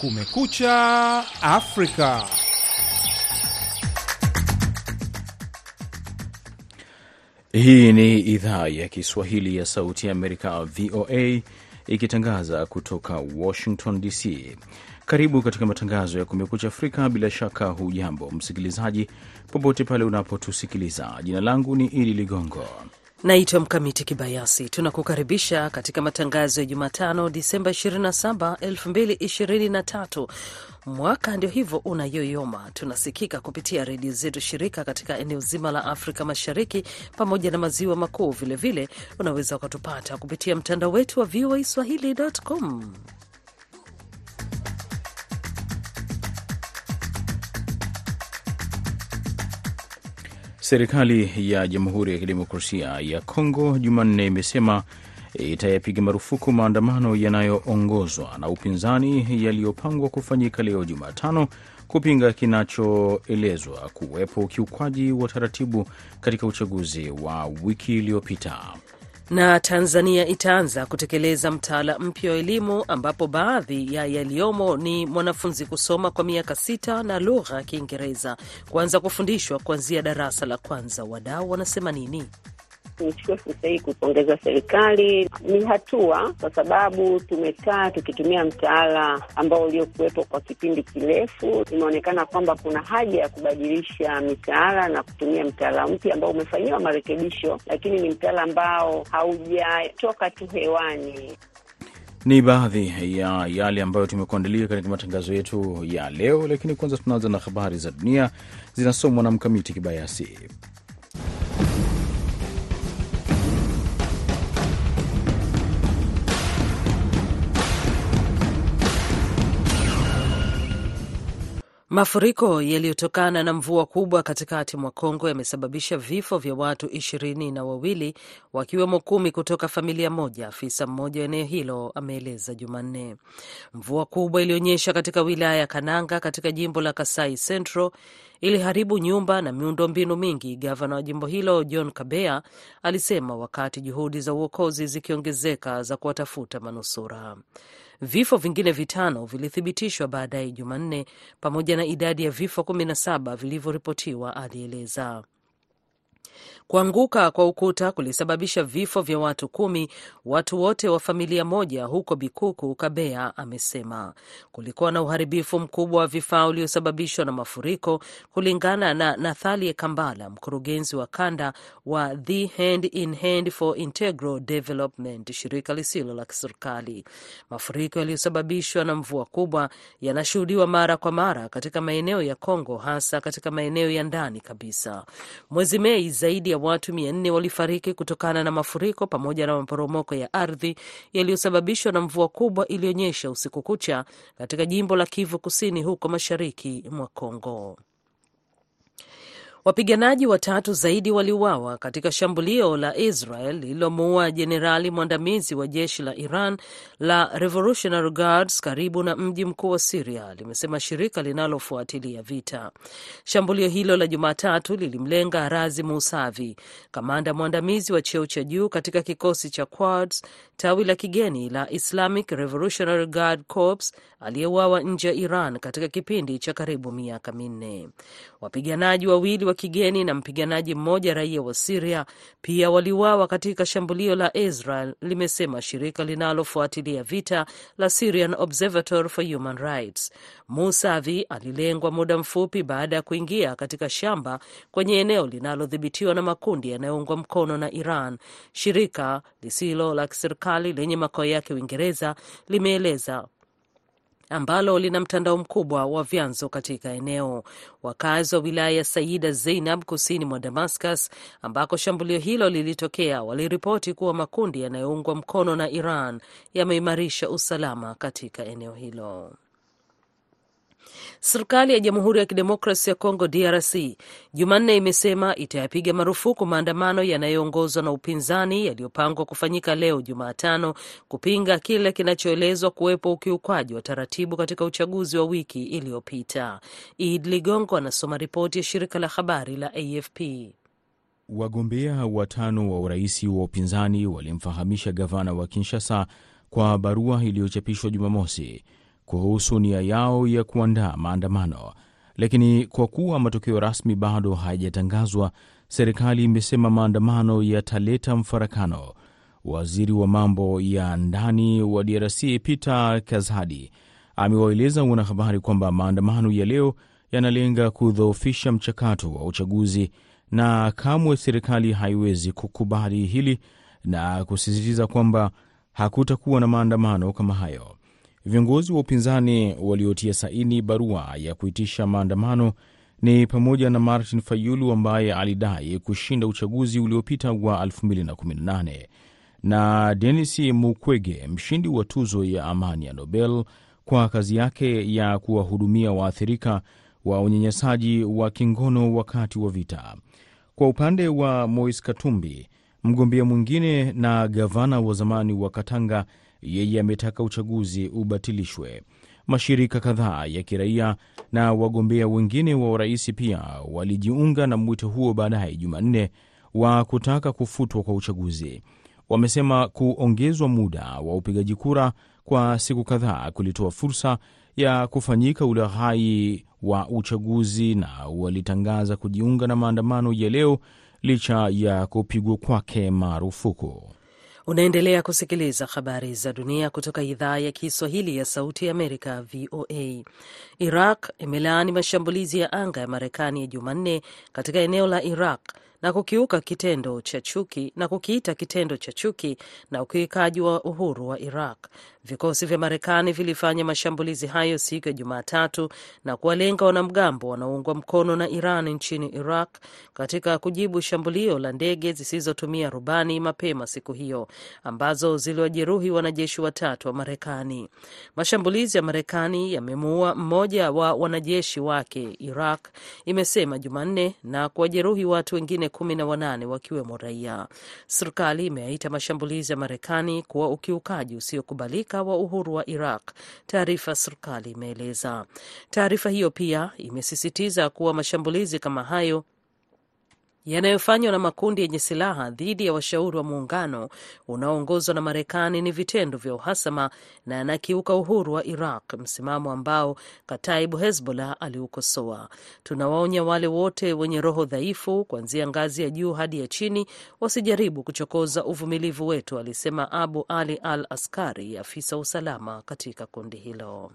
Kumekucha Afrika. Hii ni idhaa ya Kiswahili ya Sauti ya Amerika, VOA, ikitangaza kutoka Washington DC. Karibu katika matangazo ya Kumekucha Afrika. Bila shaka, hujambo msikilizaji, popote pale unapotusikiliza. Jina langu ni Idi Ligongo Naitwa Mkamiti Kibayasi. Tunakukaribisha katika matangazo ya Jumatano, Disemba 27, 2023. Mwaka ndio hivyo unayoyoma. Tunasikika kupitia redio zetu shirika katika eneo zima la Afrika Mashariki pamoja na maziwa makuu. Vilevile unaweza ukatupata kupitia mtandao wetu wa VOA swahili.com. Serikali ya Jamhuri ya Kidemokrasia ya Kongo Jumanne imesema itayapiga marufuku maandamano yanayoongozwa na upinzani yaliyopangwa kufanyika leo Jumatano kupinga kinachoelezwa kuwepo ukiukwaji wa taratibu katika uchaguzi wa wiki iliyopita. Na Tanzania itaanza kutekeleza mtaala mpya wa elimu ambapo baadhi ya yaliyomo ni mwanafunzi kusoma kwa miaka sita na lugha ya Kiingereza kuanza kufundishwa kuanzia darasa la kwanza. Wadau wanasema nini? Nichukue fursa hii kupongeza serikali. Ni hatua kwa sababu tumekaa tukitumia mtaala ambao uliokuwepo kwa kipindi kirefu. Imeonekana kwamba kuna haja ya kubadilisha mitaala na kutumia mtaala mpya ambao umefanyiwa marekebisho, lakini ni mtaala ambao haujatoka tu hewani. Ni baadhi ya yale ambayo tumekuandalia katika matangazo yetu ya leo, lakini kwanza tunaanza na habari za dunia zinasomwa na Mkamiti Kibayasi. Mafuriko yaliyotokana na mvua kubwa katikati mwa Kongo yamesababisha vifo vya watu ishirini na wawili wakiwemo kumi kutoka familia moja, afisa mmoja wa eneo hilo ameeleza Jumanne. Mvua kubwa ilionyesha katika wilaya ya Kananga katika jimbo la Kasai Central iliharibu nyumba na miundombinu mingi, gavana wa jimbo hilo John Kabea alisema, wakati juhudi za uokozi zikiongezeka za kuwatafuta manusura. Vifo vingine vitano vilithibitishwa baadaye Jumanne, pamoja na idadi ya vifo kumi na saba vilivyoripotiwa, alieleza. Kuanguka kwa ukuta kulisababisha vifo vya watu kumi, watu wote wa familia moja huko Bikuku, Kabea amesema. Kulikuwa na uharibifu mkubwa wa vifaa uliosababishwa na mafuriko, kulingana na Nathalie Kambala, mkurugenzi wa kanda wa The Hand in Hand for Integral Development, shirika lisilo la kiserikali. Mafuriko yaliyosababishwa na mvua kubwa yanashuhudiwa mara kwa mara katika maeneo ya Kongo, hasa katika maeneo ya ndani kabisa. Mwezi Mei zaidi ya watu mia nne walifariki kutokana na mafuriko pamoja na maporomoko ya ardhi yaliyosababishwa na mvua kubwa iliyonyesha usiku kucha katika jimbo la Kivu Kusini huko mashariki mwa Kongo. Wapiganaji watatu zaidi waliuawa katika shambulio la Israel lililomuua jenerali mwandamizi wa jeshi la Iran la Revolutionary Guards karibu na mji mkuu wa Siria, limesema shirika linalofuatilia vita. Shambulio hilo la Jumatatu lilimlenga Razi Musavi, kamanda mwandamizi wa cheo cha juu katika kikosi cha Quds, tawi la kigeni la Islamic Revolutionary Guard Corps, aliyeuawa nje ya Iran katika kipindi cha karibu miaka minne. Wapiganaji wawili wa kigeni na mpiganaji mmoja raia wa Siria pia waliuawa katika shambulio la Israel, limesema shirika linalofuatilia vita la Syrian Observatory for Human Rights. Musavi alilengwa muda mfupi baada ya kuingia katika shamba kwenye eneo linalodhibitiwa na makundi yanayoungwa mkono na Iran. Shirika lisilo la kiserikali lenye makao yake Uingereza limeeleza ambalo lina mtandao mkubwa wa vyanzo katika eneo. Wakazi wa wilaya ya Saida Zeinab kusini mwa Damascus, ambako shambulio hilo lilitokea, waliripoti kuwa makundi yanayoungwa mkono na Iran yameimarisha usalama katika eneo hilo. Serikali ya Jamhuri ya Kidemokrasi ya Kongo DRC Jumanne imesema itayapiga marufuku maandamano yanayoongozwa na upinzani yaliyopangwa kufanyika leo Jumatano kupinga kile kinachoelezwa kuwepo ukiukwaji wa taratibu katika uchaguzi wa wiki iliyopita. Id Ligongo anasoma ripoti ya shirika la habari la AFP. Wagombea watano wa urais wa upinzani walimfahamisha gavana wa Kinshasa kwa barua iliyochapishwa Jumamosi kuhusu nia yao ya kuandaa maandamano, lakini kwa kuwa matokeo rasmi bado hayajatangazwa, serikali imesema maandamano yataleta mfarakano. Waziri wa mambo ya ndani wa DRC Peter Kazadi amewaeleza wanahabari kwamba maandamano ya leo yanalenga kudhoofisha mchakato wa uchaguzi na kamwe serikali haiwezi kukubali hili na kusisitiza kwamba hakutakuwa na maandamano kama hayo. Viongozi wa upinzani waliotia saini barua ya kuitisha maandamano ni pamoja na Martin Fayulu ambaye alidai kushinda uchaguzi uliopita wa 2018 na Denis Mukwege, mshindi wa tuzo ya amani ya Nobel kwa kazi yake ya kuwahudumia waathirika wa unyanyasaji wa kingono wakati wa vita. Kwa upande wa Moise Katumbi, mgombea mwingine na gavana wa zamani wa Katanga, yeye ametaka uchaguzi ubatilishwe. Mashirika kadhaa ya kiraia na wagombea wengine wa urais pia walijiunga na mwito huo baadaye Jumanne wa kutaka kufutwa kwa uchaguzi. Wamesema kuongezwa muda wa upigaji kura kwa siku kadhaa kulitoa fursa ya kufanyika ulaghai wa uchaguzi na walitangaza kujiunga na maandamano ya leo licha ya kupigwa kwake marufuku. Unaendelea kusikiliza habari za dunia kutoka idhaa ya Kiswahili ya Sauti ya Amerika, VOA. Iraq imelaani mashambulizi ya anga ya Marekani ya Jumanne katika eneo la Iraq na kukiuka kitendo cha chuki na kukiita kitendo cha chuki na ukiukaji wa uhuru wa Iraq. Vikosi vya Marekani vilifanya mashambulizi hayo siku ya Jumatatu na kuwalenga wanamgambo wanaoungwa mkono na Iran nchini Iraq katika kujibu shambulio la ndege zisizotumia rubani mapema siku hiyo ambazo ziliwajeruhi wanajeshi watatu wa Marekani. Mashambulizi ya Marekani yamemuua mmoja wa wanajeshi wake, Iraq imesema Jumanne, na kuwajeruhi watu wengine kumi na wanane wakiwemo raia. Serikali imeaita mashambulizi ya Marekani kuwa ukiukaji usiokubalika wa uhuru wa Iraq, taarifa serikali imeeleza. Taarifa hiyo pia imesisitiza kuwa mashambulizi kama hayo yanayofanywa na makundi yenye silaha dhidi ya washauri wa muungano unaoongozwa na Marekani ni vitendo vya uhasama na yanakiuka uhuru wa Iraq, msimamo ambao Kataibu Hezbollah aliukosoa. Tunawaonya wale wote wenye roho dhaifu, kuanzia ngazi ya juu hadi ya chini, wasijaribu kuchokoza uvumilivu wetu, alisema Abu Ali Al Askari, afisa usalama katika kundi hilo.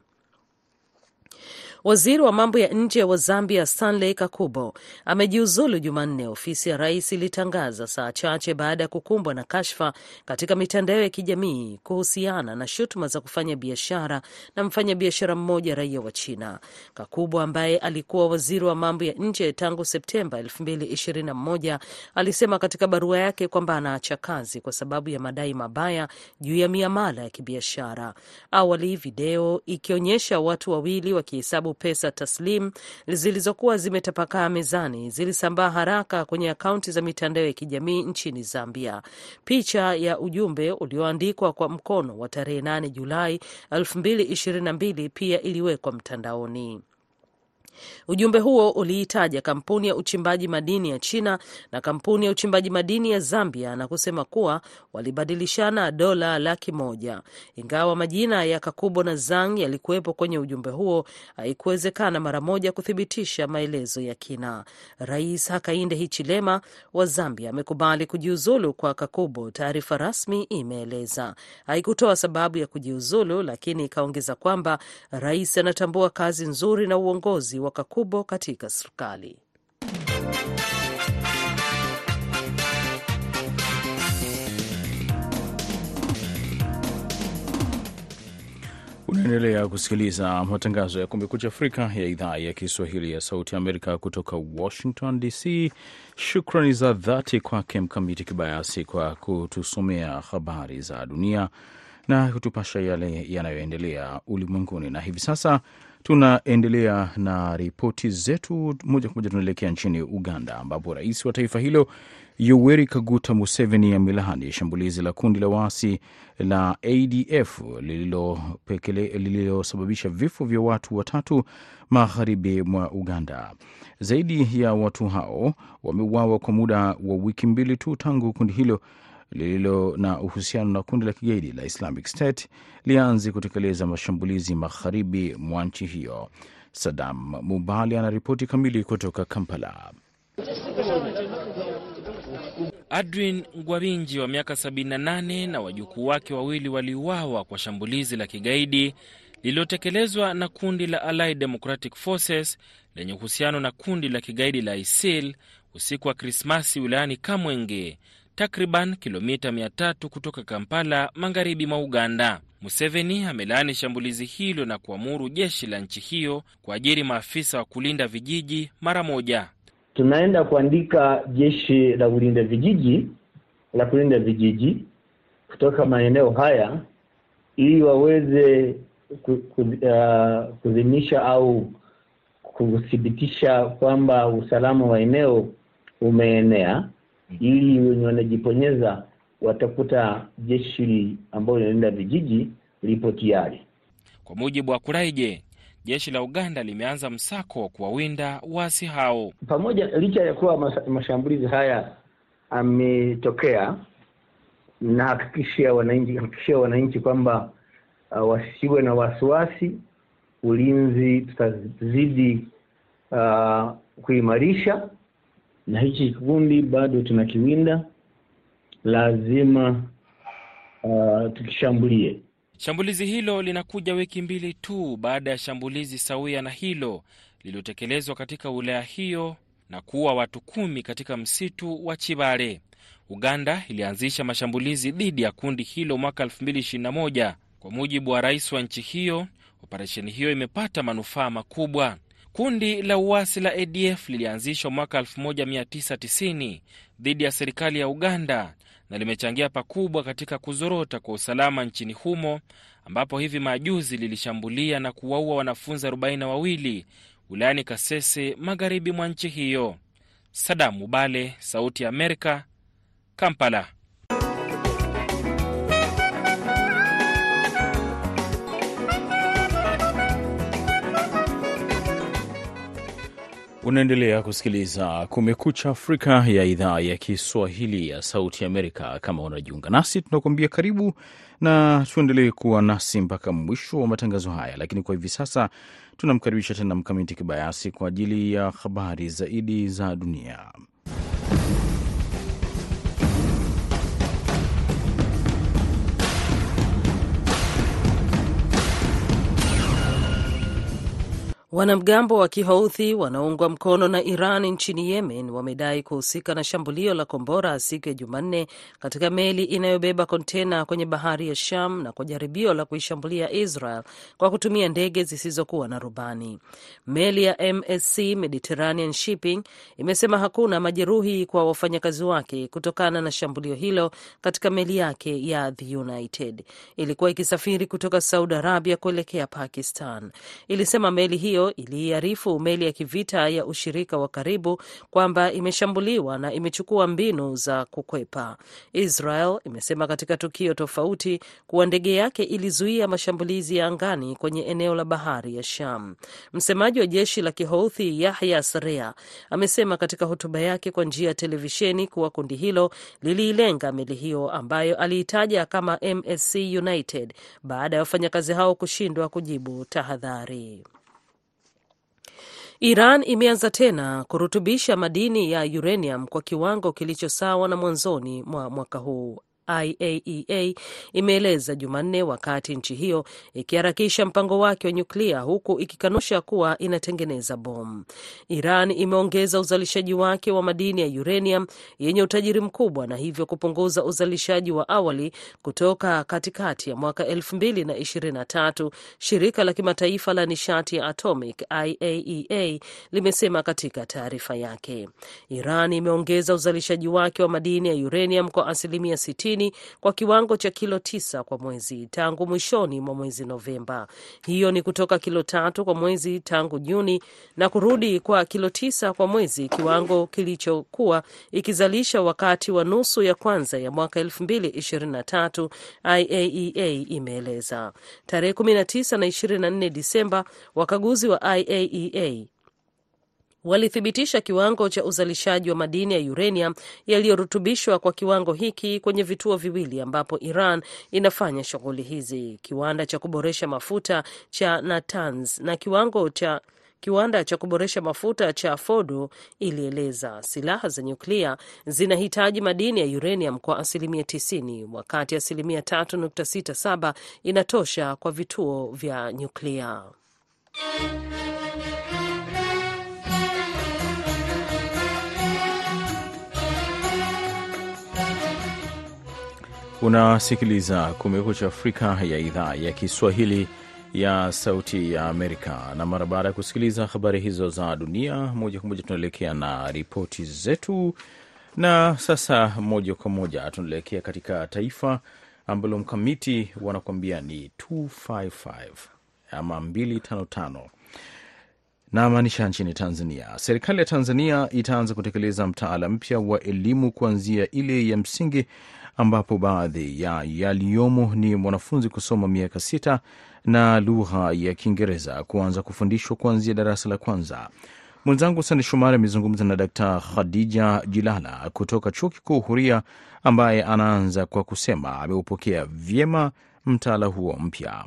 Waziri wa mambo ya nje wa Zambia Stanley Kakubo amejiuzulu Jumanne, ofisi ya rais ilitangaza saa chache baada ya kukumbwa na kashfa katika mitandao ya kijamii kuhusiana na shutuma za kufanya biashara na mfanyabiashara mmoja raia wa China. Kakubo ambaye alikuwa waziri wa mambo ya nje tangu Septemba 2021 alisema katika barua yake kwamba anaacha kazi kwa sababu ya madai mabaya juu ya miamala ya kibiashara. Awali video ikionyesha watu wawili wakihesabu pesa taslim zilizokuwa zimetapakaa mezani zilisambaa haraka kwenye akaunti za mitandao ya kijamii nchini Zambia. Picha ya ujumbe ulioandikwa kwa mkono wa tarehe 8 Julai 2022 pia iliwekwa mtandaoni. Ujumbe huo uliitaja kampuni ya uchimbaji madini ya China na kampuni ya uchimbaji madini ya Zambia na kusema kuwa walibadilishana dola laki moja. Ingawa majina ya Kakubo na Zhang yalikuwepo kwenye ujumbe huo, haikuwezekana mara moja kuthibitisha maelezo ya kina. Rais Hakainde Hichilema wa Zambia amekubali kujiuzulu kwa Kakubo, taarifa rasmi imeeleza. Haikutoa sababu ya kujiuzulu, lakini ikaongeza kwamba rais anatambua kazi nzuri na uongozi wa Kakubo katika serikali. Unaendelea kusikiliza matangazo ya Kumekucha Afrika ya idhaa ya Kiswahili ya Sauti ya Amerika kutoka Washington DC. Shukrani za dhati kwake Mkamiti Kibayasi kwa kutusomea habari za dunia na kutupasha yale yanayoendelea ulimwenguni. Na hivi sasa tunaendelea na ripoti zetu moja kwa moja. Tunaelekea nchini Uganda, ambapo rais wa taifa hilo Yoweri Kaguta Museveni amelaani shambulizi la kundi la waasi la ADF lililosababisha vifo vya watu watatu magharibi mwa Uganda. Zaidi ya watu hao wameuawa kwa muda wa wiki mbili tu tangu kundi hilo lililo na uhusiano na kundi la kigaidi la Islamic State lianze kutekeleza mashambulizi magharibi mwa nchi hiyo. Sadam Mubali anaripoti kamili kutoka Kampala. Adwin Ngwabinji wa miaka 78 na wajukuu wake wawili waliuawa kwa shambulizi la kigaidi lililotekelezwa na kundi la Allied Democratic Forces lenye uhusiano na kundi la kigaidi la ISIL usiku wa Krismasi wilayani Kamwenge, takriban kilomita 300 kutoka Kampala, magharibi mwa Uganda. Museveni amelaani shambulizi hilo na kuamuru jeshi la nchi hiyo kuajiri maafisa wa kulinda vijiji mara moja. Tunaenda kuandika jeshi la kulinda vijiji la kulinda vijiji kutoka maeneo haya ili waweze kudhinisha au kuthibitisha kwamba usalama wa eneo umeenea, ili wenye wanajiponyeza watakuta jeshi ambayo linalinda vijiji lipo tayari. Kwa mujibu wa Kuraije, jeshi la Uganda limeanza msako wa kuwawinda waasi hao. Pamoja licha ya kuwa mashambulizi haya ametokea, na hakikishia wananchi hakikishia wananchi kwamba uh, wasiwe na wasiwasi. Ulinzi tutazidi uh, kuimarisha, na hichi kikundi bado tunakiwinda, lazima uh, tukishambulie. Shambulizi hilo linakuja wiki mbili tu baada ya shambulizi sawia na hilo lililotekelezwa katika wilaya hiyo na kuua watu kumi katika msitu wa Chibare. Uganda ilianzisha mashambulizi dhidi ya kundi hilo mwaka 2021. Kwa mujibu wa rais wa nchi hiyo, operesheni hiyo imepata manufaa makubwa. Kundi la uasi la ADF lilianzishwa mwaka 1990 dhidi ya serikali ya Uganda na limechangia pakubwa katika kuzorota kwa usalama nchini humo, ambapo hivi majuzi lilishambulia na kuwaua wanafunzi 42 wilayani Kasese, magharibi mwa nchi hiyo. Sadam Mubale, Sauti ya Amerika, Kampala. Unaendelea kusikiliza Kumekucha Afrika ya idhaa ya Kiswahili ya Sauti Amerika. Kama unajiunga nasi, tunakuambia karibu na tuendelee kuwa nasi mpaka mwisho wa matangazo haya, lakini kwa hivi sasa tunamkaribisha tena Mkamiti Kibayasi kwa ajili ya habari zaidi za dunia. Wanamgambo wa Kihouthi wanaoungwa mkono na Iran nchini Yemen wamedai kuhusika na shambulio la kombora siku ya Jumanne katika meli inayobeba kontena kwenye bahari ya Sham na kwa jaribio la kuishambulia Israel kwa kutumia ndege zisizokuwa na rubani. Meli ya MSC Mediterranean Shipping imesema hakuna majeruhi kwa wafanyakazi wake kutokana na shambulio hilo katika meli yake ya The United. Ilikuwa ikisafiri kutoka Saudi Arabia kuelekea Pakistan. Ilisema meli hiyo iliiarifu meli ya kivita ya ushirika wa karibu kwamba imeshambuliwa na imechukua mbinu za kukwepa. Israel imesema katika tukio tofauti kuwa ndege yake ilizuia mashambulizi ya angani kwenye eneo la bahari ya Sham. Msemaji wa jeshi la Kihouthi Yahya Sarea amesema katika hotuba yake kwa njia ya televisheni kuwa kundi hilo liliilenga meli hiyo ambayo aliitaja kama MSC United baada ya wafanyakazi hao kushindwa kujibu tahadhari. Iran imeanza tena kurutubisha madini ya uranium kwa kiwango kilicho sawa na mwanzoni mwa mwaka huu. IAEA imeeleza Jumanne, wakati nchi hiyo ikiharakisha mpango wake wa nyuklia huku ikikanusha kuwa inatengeneza bomu. Iran imeongeza uzalishaji wake wa madini ya uranium yenye utajiri mkubwa na hivyo kupunguza uzalishaji wa awali kutoka katikati ya mwaka 2023, shirika la kimataifa la nishati ya atomic IAEA limesema katika taarifa yake. Iran imeongeza uzalishaji wake wa madini ya uranium kwa asilimia 60 kwa kiwango cha kilo tisa kwa mwezi tangu mwishoni mwa mwezi Novemba. Hiyo ni kutoka kilo tatu kwa mwezi tangu Juni na kurudi kwa kilo tisa kwa mwezi, kiwango kilichokuwa ikizalisha wakati wa nusu ya kwanza ya mwaka 2023, IAEA imeeleza. Tarehe 19 na 24 Disemba, wakaguzi wa IAEA walithibitisha kiwango cha uzalishaji wa madini ya uranium yaliyorutubishwa kwa kiwango hiki kwenye vituo viwili ambapo Iran inafanya shughuli hizi, kiwanda cha kuboresha mafuta cha Natanz na kiwango cha kiwanda cha kuboresha mafuta cha Fordo ilieleza silaha za nyuklia zinahitaji madini ya uranium kwa asilimia 90 wakati asilimia 3.67 inatosha kwa vituo vya nyuklia. Unasikiliza Kumekucha Afrika ya idhaa ya Kiswahili ya Sauti ya Amerika. Na mara baada ya kusikiliza habari hizo za dunia, moja kwa moja tunaelekea na ripoti zetu, na sasa moja kwa moja tunaelekea katika taifa ambalo mkamiti wanakuambia ni 255 ama 255 na maanisha nchini Tanzania. Serikali ya Tanzania itaanza kutekeleza mtaala mpya wa elimu kuanzia ile ya msingi, ambapo baadhi ya yaliyomo ni mwanafunzi kusoma miaka sita na lugha ya Kiingereza kuanza kufundishwa kuanzia darasa la kwanza. Mwenzangu Sande Shomari amezungumza na Dkt Khadija Jilala kutoka Chuo Kikuu Huria, ambaye anaanza kwa kusema ameupokea vyema mtaala huo mpya.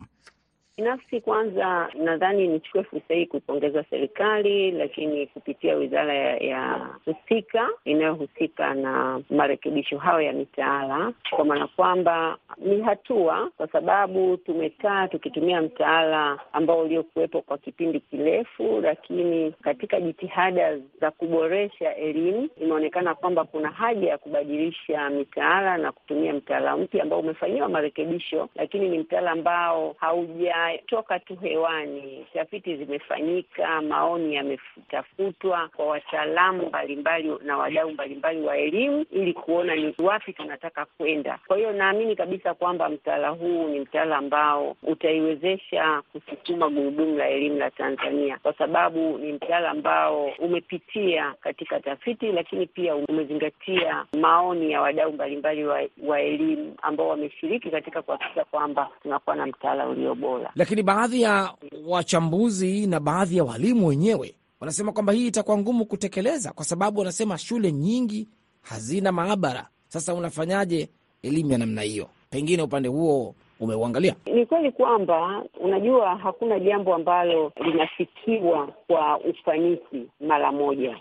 Binafsi kwanza, nadhani nichukue fursa hii kuipongeza serikali, lakini kupitia wizara ya, ya husika inayohusika na marekebisho hayo ya mitaala, kwa maana kwamba ni hatua, kwa sababu tumekaa tukitumia mtaala ambao uliokuwepo kwa kipindi kirefu, lakini katika jitihada za kuboresha elimu imeonekana kwamba kuna haja ya kubadilisha mitaala na kutumia mtaala mpya ambao umefanyiwa marekebisho, lakini ni mtaala ambao hauja toka tu hewani. Tafiti zimefanyika, maoni yametafutwa kwa wataalamu mbalimbali na wadau mbalimbali wa elimu ili kuona ni wapi tunataka kwenda. Kwa hiyo naamini kabisa kwamba mtaala huu ni mtaala ambao utaiwezesha kusukuma gurudumu la elimu la Tanzania, kwa sababu ni mtaala ambao umepitia katika tafiti, lakini pia umezingatia maoni ya wadau mbalimbali wa, wa elimu ambao wameshiriki katika kuhakikisha kwamba tunakuwa na mtaala ulio bora lakini baadhi ya wachambuzi na baadhi ya walimu wenyewe wanasema kwamba hii itakuwa ngumu kutekeleza, kwa sababu wanasema shule nyingi hazina maabara. Sasa unafanyaje elimu ya namna hiyo? Pengine upande huo umeuangalia? Ni kweli kwamba unajua, hakuna jambo ambalo linafikiwa kwa ufanisi mara moja.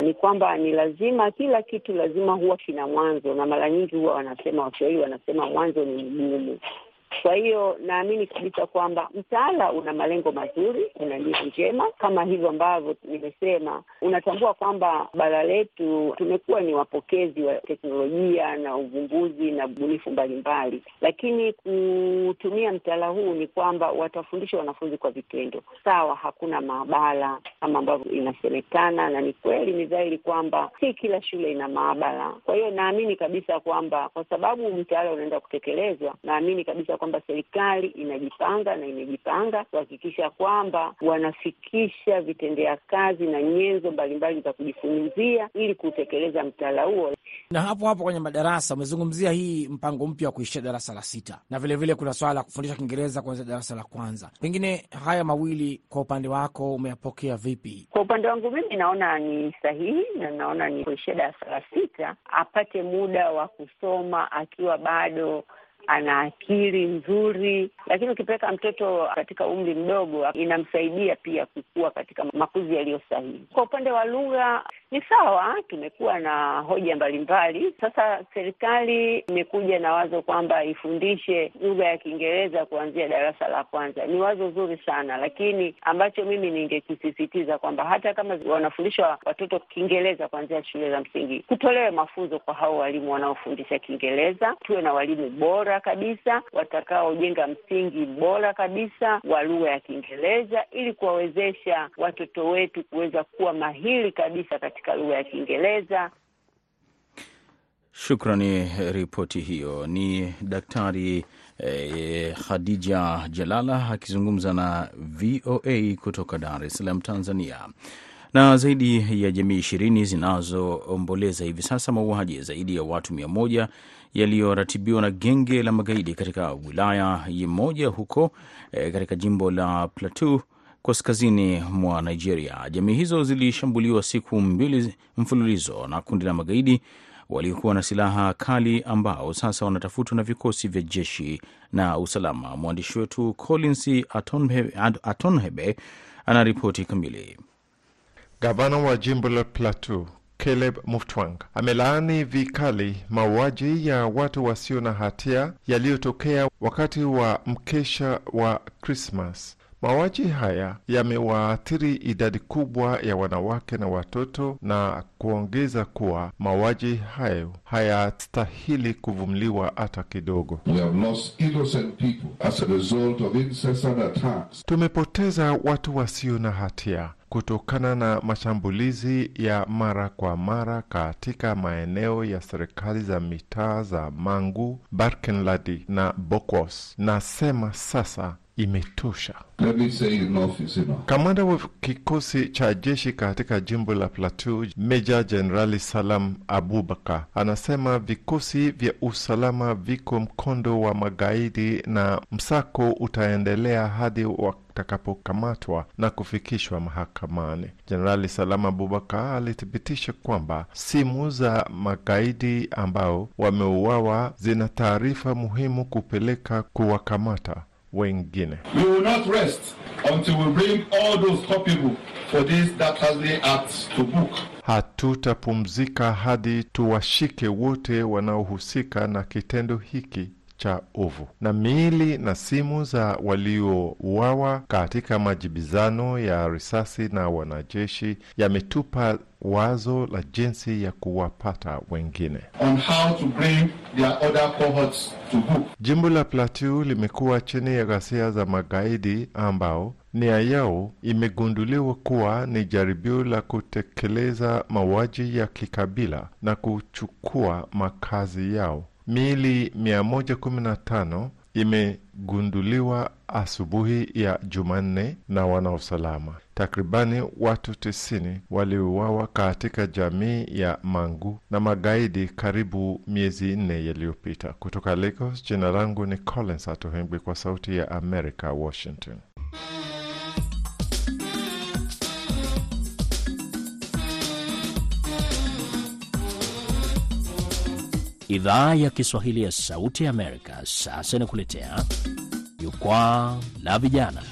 Ni kwamba ni lazima, kila kitu lazima huwa kina mwanzo, na mara nyingi huwa wanasema, Waswahili wanasema mwanzo ni mgumu. Kwa hiyo naamini kabisa kwamba mtaala una malengo mazuri, una nia njema, kama hivyo ambavyo nimesema. Unatambua kwamba bara letu tumekuwa ni wapokezi wa teknolojia na uvumbuzi na ubunifu mbalimbali, lakini kutumia mtaala huu ni kwamba watafundisha wanafunzi kwa vitendo. Sawa, hakuna maabara kama ambavyo inasemekana, na ni kweli, ni dhahiri kwamba si kila shule ina maabara. Kwa hiyo naamini kabisa kwamba kwa sababu mtaala unaenda kutekelezwa, naamini kabisa kwamba serikali inajipanga na imejipanga kuhakikisha kwamba wanafikisha vitendea kazi na nyenzo mbalimbali za kujifunzia ili kutekeleza mtaala huo. Na hapo hapo kwenye madarasa umezungumzia hii mpango mpya wa kuishia darasa la sita, na vilevile vile kuna swala la kufundisha Kiingereza kuanzia darasa la kwanza. Pengine haya mawili kwa upande wako umeyapokea vipi? Kwa upande wangu mimi naona ni sahihi na naona ni kuishia darasa la sita, apate muda wa kusoma akiwa bado ana akili nzuri, lakini ukipeleka mtoto katika umri mdogo inamsaidia pia kukua katika makuzi yaliyo sahihi. Kwa upande wa lugha ni sawa, tumekuwa na hoja mbalimbali. Sasa serikali imekuja na wazo kwamba ifundishe lugha ya Kiingereza kuanzia darasa la kwanza. Ni wazo zuri sana, lakini ambacho mimi ningekisisitiza kwamba hata kama wanafundishwa watoto Kiingereza kuanzia shule za msingi, kutolewe mafunzo kwa hao walimu wanaofundisha Kiingereza, tuwe na walimu bora kabisa watakaojenga msingi bora kabisa wa lugha ya Kiingereza ili kuwawezesha watoto wetu kuweza kuwa mahiri kabisa katika lugha ya Kiingereza. Shukrani ripoti hiyo. Ni Daktari eh, Khadija Jalala akizungumza na VOA kutoka Dar es Salaam, Tanzania. Na zaidi ya jamii ishirini zinazoomboleza hivi sasa mauaji zaidi ya watu mia moja yaliyoratibiwa na genge la magaidi katika wilaya moja huko eh, katika jimbo la Plateau kaskazini mwa Nigeria. Jamii hizo zilishambuliwa siku mbili mfululizo na kundi la magaidi waliokuwa na silaha kali ambao sasa wanatafutwa na vikosi vya jeshi na usalama. Mwandishi wetu Collins Atonhebe ana ripoti kamili. Gavana wa jimbo la Plateau Caleb Muftwang amelaani vikali mauaji ya watu wasio na hatia yaliyotokea wakati wa mkesha wa Krismas. Mauaji haya yamewaathiri idadi kubwa ya wanawake na watoto na kuongeza kuwa mauaji hayo hayastahili kuvumiliwa hata kidogo. Tumepoteza watu wasio na hatia kutokana na mashambulizi ya mara kwa mara katika maeneo ya serikali za mitaa za Mangu, Barkenladi na Bokos. Nasema sasa imetosha. Kamanda wa kikosi cha jeshi katika jimbo la Plateau, Meja Jenerali Salam Abubakar, anasema vikosi vya usalama viko mkondo wa magaidi na msako utaendelea hadi watakapokamatwa na kufikishwa mahakamani. Jenerali Salam Abubakar alithibitisha kwamba simu za magaidi ambao wameuawa zina taarifa muhimu kupeleka kuwakamata wengine. We will not rest until we bring all those culpable for this dastardly act to book. Hatutapumzika hadi tuwashike wote wanaohusika na kitendo hiki cha ovu. Na miili na simu za waliouawa katika majibizano ya risasi na wanajeshi yametupa wazo la jinsi ya kuwapata wengine. on how to bring their other cohorts to book. Jimbo la Plateau limekuwa chini ya ghasia za magaidi ambao nia yao imegunduliwa kuwa ni jaribio la kutekeleza mauaji ya kikabila na kuchukua makazi yao. Miili 115 imegunduliwa asubuhi ya Jumanne na wanausalama. Takribani watu 90 waliuawa katika jamii ya Mangu na magaidi karibu miezi nne yaliyopita. Kutoka Lagos, jina langu ni Collins Atohengwi kwa Sauti ya America, Washington. Idhaa ya Kiswahili ya Sauti ya Amerika sasa inakuletea jukwaa la vijana.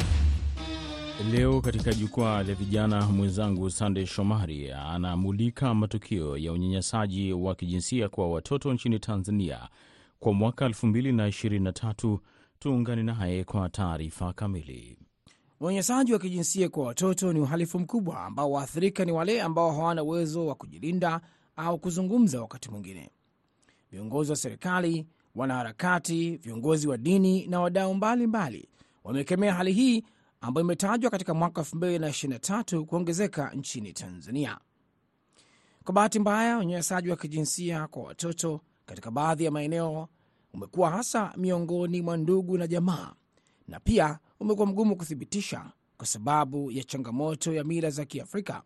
Leo katika jukwaa la vijana, mwenzangu Sandey Shomari anamulika matukio ya unyanyasaji wa kijinsia kwa watoto nchini Tanzania kwa mwaka 2023. Tuungane naye kwa taarifa kamili. Unyanyasaji wa kijinsia kwa watoto ni uhalifu mkubwa ambao waathirika ni wale ambao hawana uwezo wa kujilinda au kuzungumza. Wakati mwingine viongozi wa serikali, wanaharakati, viongozi wa dini na wadau mbalimbali wamekemea hali hii ambayo imetajwa katika mwaka 2023 kuongezeka nchini Tanzania. Kwa bahati mbaya, unyanyasaji wa kijinsia kwa watoto katika baadhi ya maeneo umekuwa hasa miongoni mwa ndugu na jamaa, na pia umekuwa mgumu kuthibitisha kwa sababu ya changamoto ya mila za Kiafrika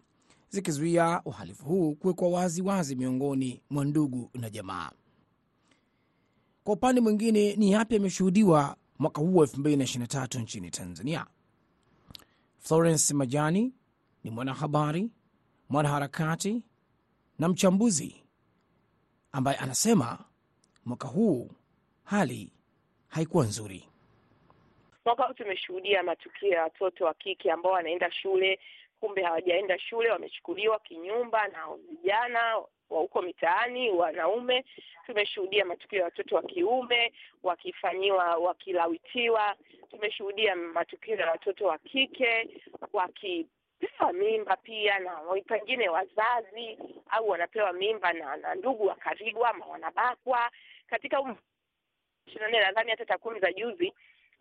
zikizuia uhalifu huu kuwekwa wazi wazi miongoni mwa ndugu na jamaa. Kwa upande mwingine, ni yapi yameshuhudiwa mwaka huu wa 2023 nchini Tanzania? Florence Majani ni mwanahabari, mwanaharakati na mchambuzi ambaye anasema mwaka huu hali haikuwa nzuri. Mwaka huu tumeshuhudia matukio ya watoto wa kike ambao wanaenda shule, kumbe hawajaenda shule, wamechukuliwa kinyumba na vijana wa huko mitaani, wanaume. Tumeshuhudia matukio ya watoto wa kiume wakifanyiwa, wakilawitiwa. Tumeshuhudia matukio ya watoto wa kike wakipewa mimba pia na pengine wazazi au wanapewa mimba na, na ndugu wa karibu ama wanabakwa katika um... nadhani hata takwimu za juzi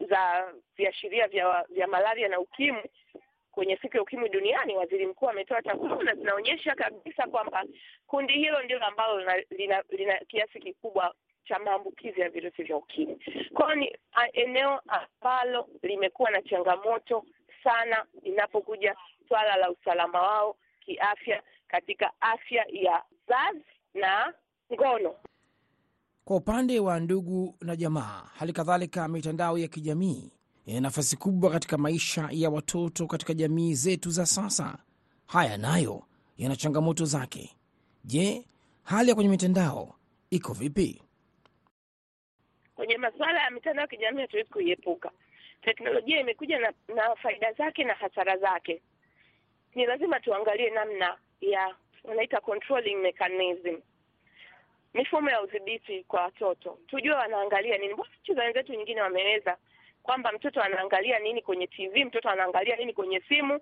za viashiria vya, vya malaria na ukimwi kwenye siku ya ukimwi duniani, waziri mkuu ametoa takwimu na zinaonyesha kabisa kwamba kundi hilo ndilo ambalo lina, lina, lina kiasi kikubwa cha maambukizi ya virusi vya ukimwi. Kwa hiyo ni eneo ambalo limekuwa na changamoto sana inapokuja swala la usalama wao kiafya katika afya ya uzazi na ngono. Kwa upande wa ndugu na jamaa, hali kadhalika mitandao ya kijamii yana nafasi kubwa katika maisha ya watoto katika jamii zetu za sasa. Haya nayo yana changamoto zake. Je, hali ya kwenye mitandao iko vipi? Kwenye masuala ya mitandao ya kijamii hatuwezi kuiepuka. Teknolojia imekuja na, na faida zake na hasara zake. Ni lazima tuangalie namna ya wanaita controlling mechanism, mifumo ya udhibiti kwa watoto, tujue wanaangalia nini. Mbona nchi za wenzetu nyingine wameweza kwamba mtoto anaangalia nini kwenye TV, mtoto anaangalia nini kwenye simu,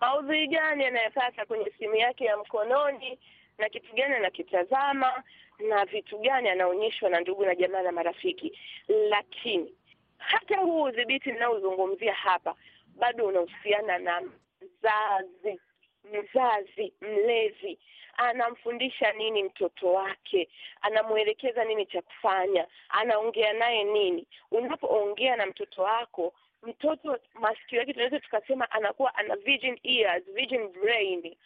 maudhui gani anayepata kwenye simu yake ya mkononi, na kitu gani anakitazama, na vitu gani anaonyeshwa na ndugu na jamaa na marafiki. Lakini hata huu udhibiti ninaozungumzia hapa bado unahusiana na mzazi. Mzazi mlezi anamfundisha nini mtoto wake, anamwelekeza nini cha kufanya, anaongea naye nini. Unapoongea na mtoto wako, mtoto masikio yake tunaweza tukasema anakuwa ana virgin ears, virgin brain,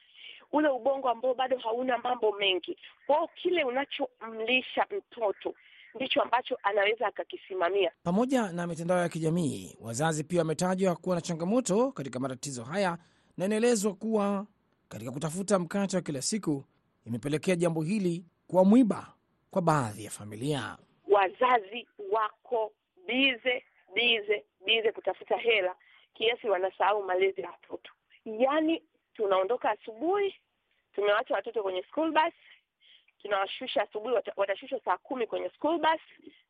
ule ubongo ambao bado hauna mambo mengi. Kwao kile unachomlisha mtoto ndicho ambacho anaweza akakisimamia. Pamoja na mitandao ya kijamii, wazazi pia wametajwa kuwa na changamoto katika matatizo haya, na inaelezwa kuwa katika kutafuta mkate wa kila siku imepelekea jambo hili kuwa mwiba kwa baadhi ya familia. Wazazi wako bize bize bize kutafuta hela kiasi wanasahau malezi ya watoto. Yaani tunaondoka asubuhi, tumewacha watoto kwenye school bus, tunawashusha asubuhi, watashushwa saa kumi kwenye school bus.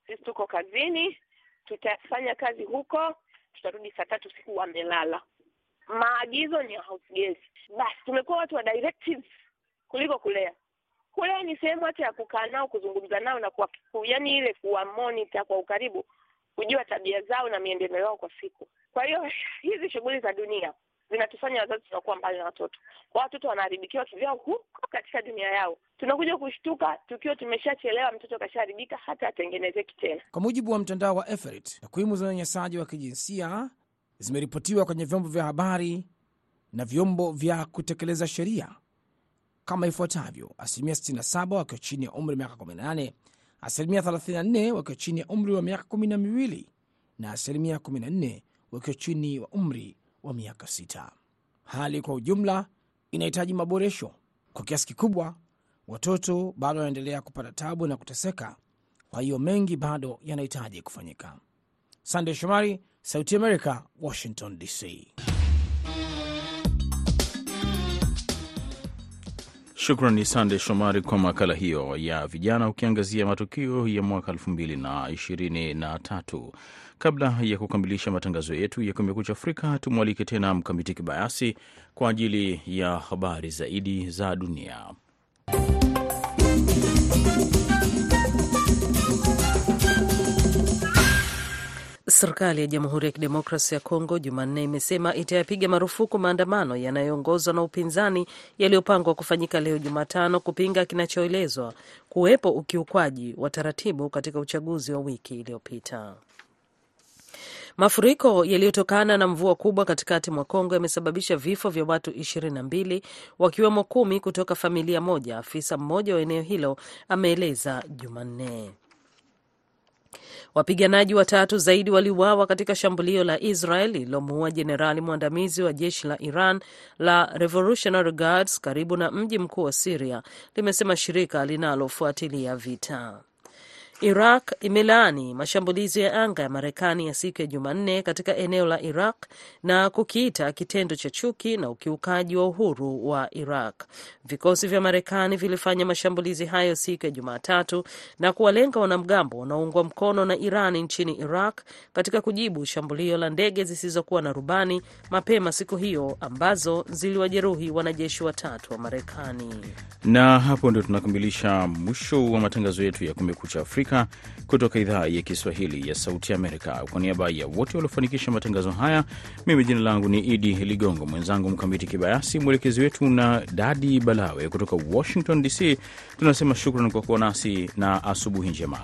Sisi tuko kazini, tutafanya kazi huko, tutarudi saa tatu siku wamelala. Maagizo ni ya house. Basi tumekuwa watu wa directives kuliko kulea. Kulea ni sehemu hata ya kukaa nao, kuzungumza nao na kwa yaani ile kuwa monitor kwa ukaribu, kujua tabia zao na miendeleo yao kwa siku. Kwa hiyo hizi shughuli za dunia zinatufanya wazazi tunakuwa mbali na watoto, kwa watoto wanaharibikiwa kivyao huko katika dunia yao. Tunakuja kushtuka tukiwa tumeshachelewa, mtoto kashaharibika, hata atengenezeki tena. Kwa mujibu wa mtandao wa Everett, takwimu za unyanyasaji wa kijinsia zimeripotiwa kwenye vyombo vya habari na vyombo vya kutekeleza sheria kama ifuatavyo: asilimia 67 wakiwa chini ya umri wa miaka 18, asilimia 34 wakiwa chini ya umri wa miaka 12 na asilimia 14 wakiwa chini wa umri wa miaka 6. Hali kwa ujumla inahitaji maboresho. Kwa kiasi kikubwa, watoto bado wanaendelea kupata tabu na kuteseka, kwa hiyo mengi bado yanahitaji kufanyika. Sande Shomari, Sauti America, Washington DC. Shukrani Sande Shomari kwa makala hiyo ya vijana, ukiangazia matukio ya mwaka elfu mbili na ishirini na tatu. Kabla ya kukamilisha matangazo yetu ya Kumekucha Afrika, tumwalike tena Mkamiti Kibayasi kwa ajili ya habari zaidi za dunia. Serikali ya Jamhuri ya Kidemokrasi ya Kongo Jumanne imesema itayapiga marufuku maandamano yanayoongozwa na upinzani yaliyopangwa kufanyika leo Jumatano kupinga kinachoelezwa kuwepo ukiukwaji wa taratibu katika uchaguzi wa wiki iliyopita. Mafuriko yaliyotokana na mvua kubwa katikati mwa Kongo yamesababisha vifo vya watu ishirini na mbili wakiwemo kumi kutoka familia moja, afisa mmoja wa eneo hilo ameeleza Jumanne. Wapiganaji watatu zaidi waliuawa katika shambulio la Israel lililomuua jenerali mwandamizi wa jeshi la Iran la Revolutionary Guards karibu na mji mkuu wa Siria, limesema shirika linalofuatilia vita. Iraq imelaani mashambulizi ya anga ya Marekani ya siku ya Jumanne katika eneo la Iraq na kukiita kitendo cha chuki na ukiukaji wa uhuru wa Iraq. Vikosi vya Marekani vilifanya mashambulizi hayo siku ya Jumatatu na kuwalenga wanamgambo wanaoungwa mkono na Iran nchini Iraq katika kujibu shambulio la ndege zisizokuwa na rubani mapema siku hiyo ambazo ziliwajeruhi wanajeshi watatu wa Marekani. Na hapo ndio tunakamilisha mwisho wa matangazo yetu ya Kumekucha Afrika kutoka idhaa ya Kiswahili ya Sauti Amerika. Kwa niaba ya wote waliofanikisha matangazo haya, mimi jina langu ni Idi Ligongo, mwenzangu Mkamiti Kibayasi, mwelekezi wetu na Dadi Balawe kutoka Washington DC. Tunasema shukran kwa kuwa nasi na asubuhi njema.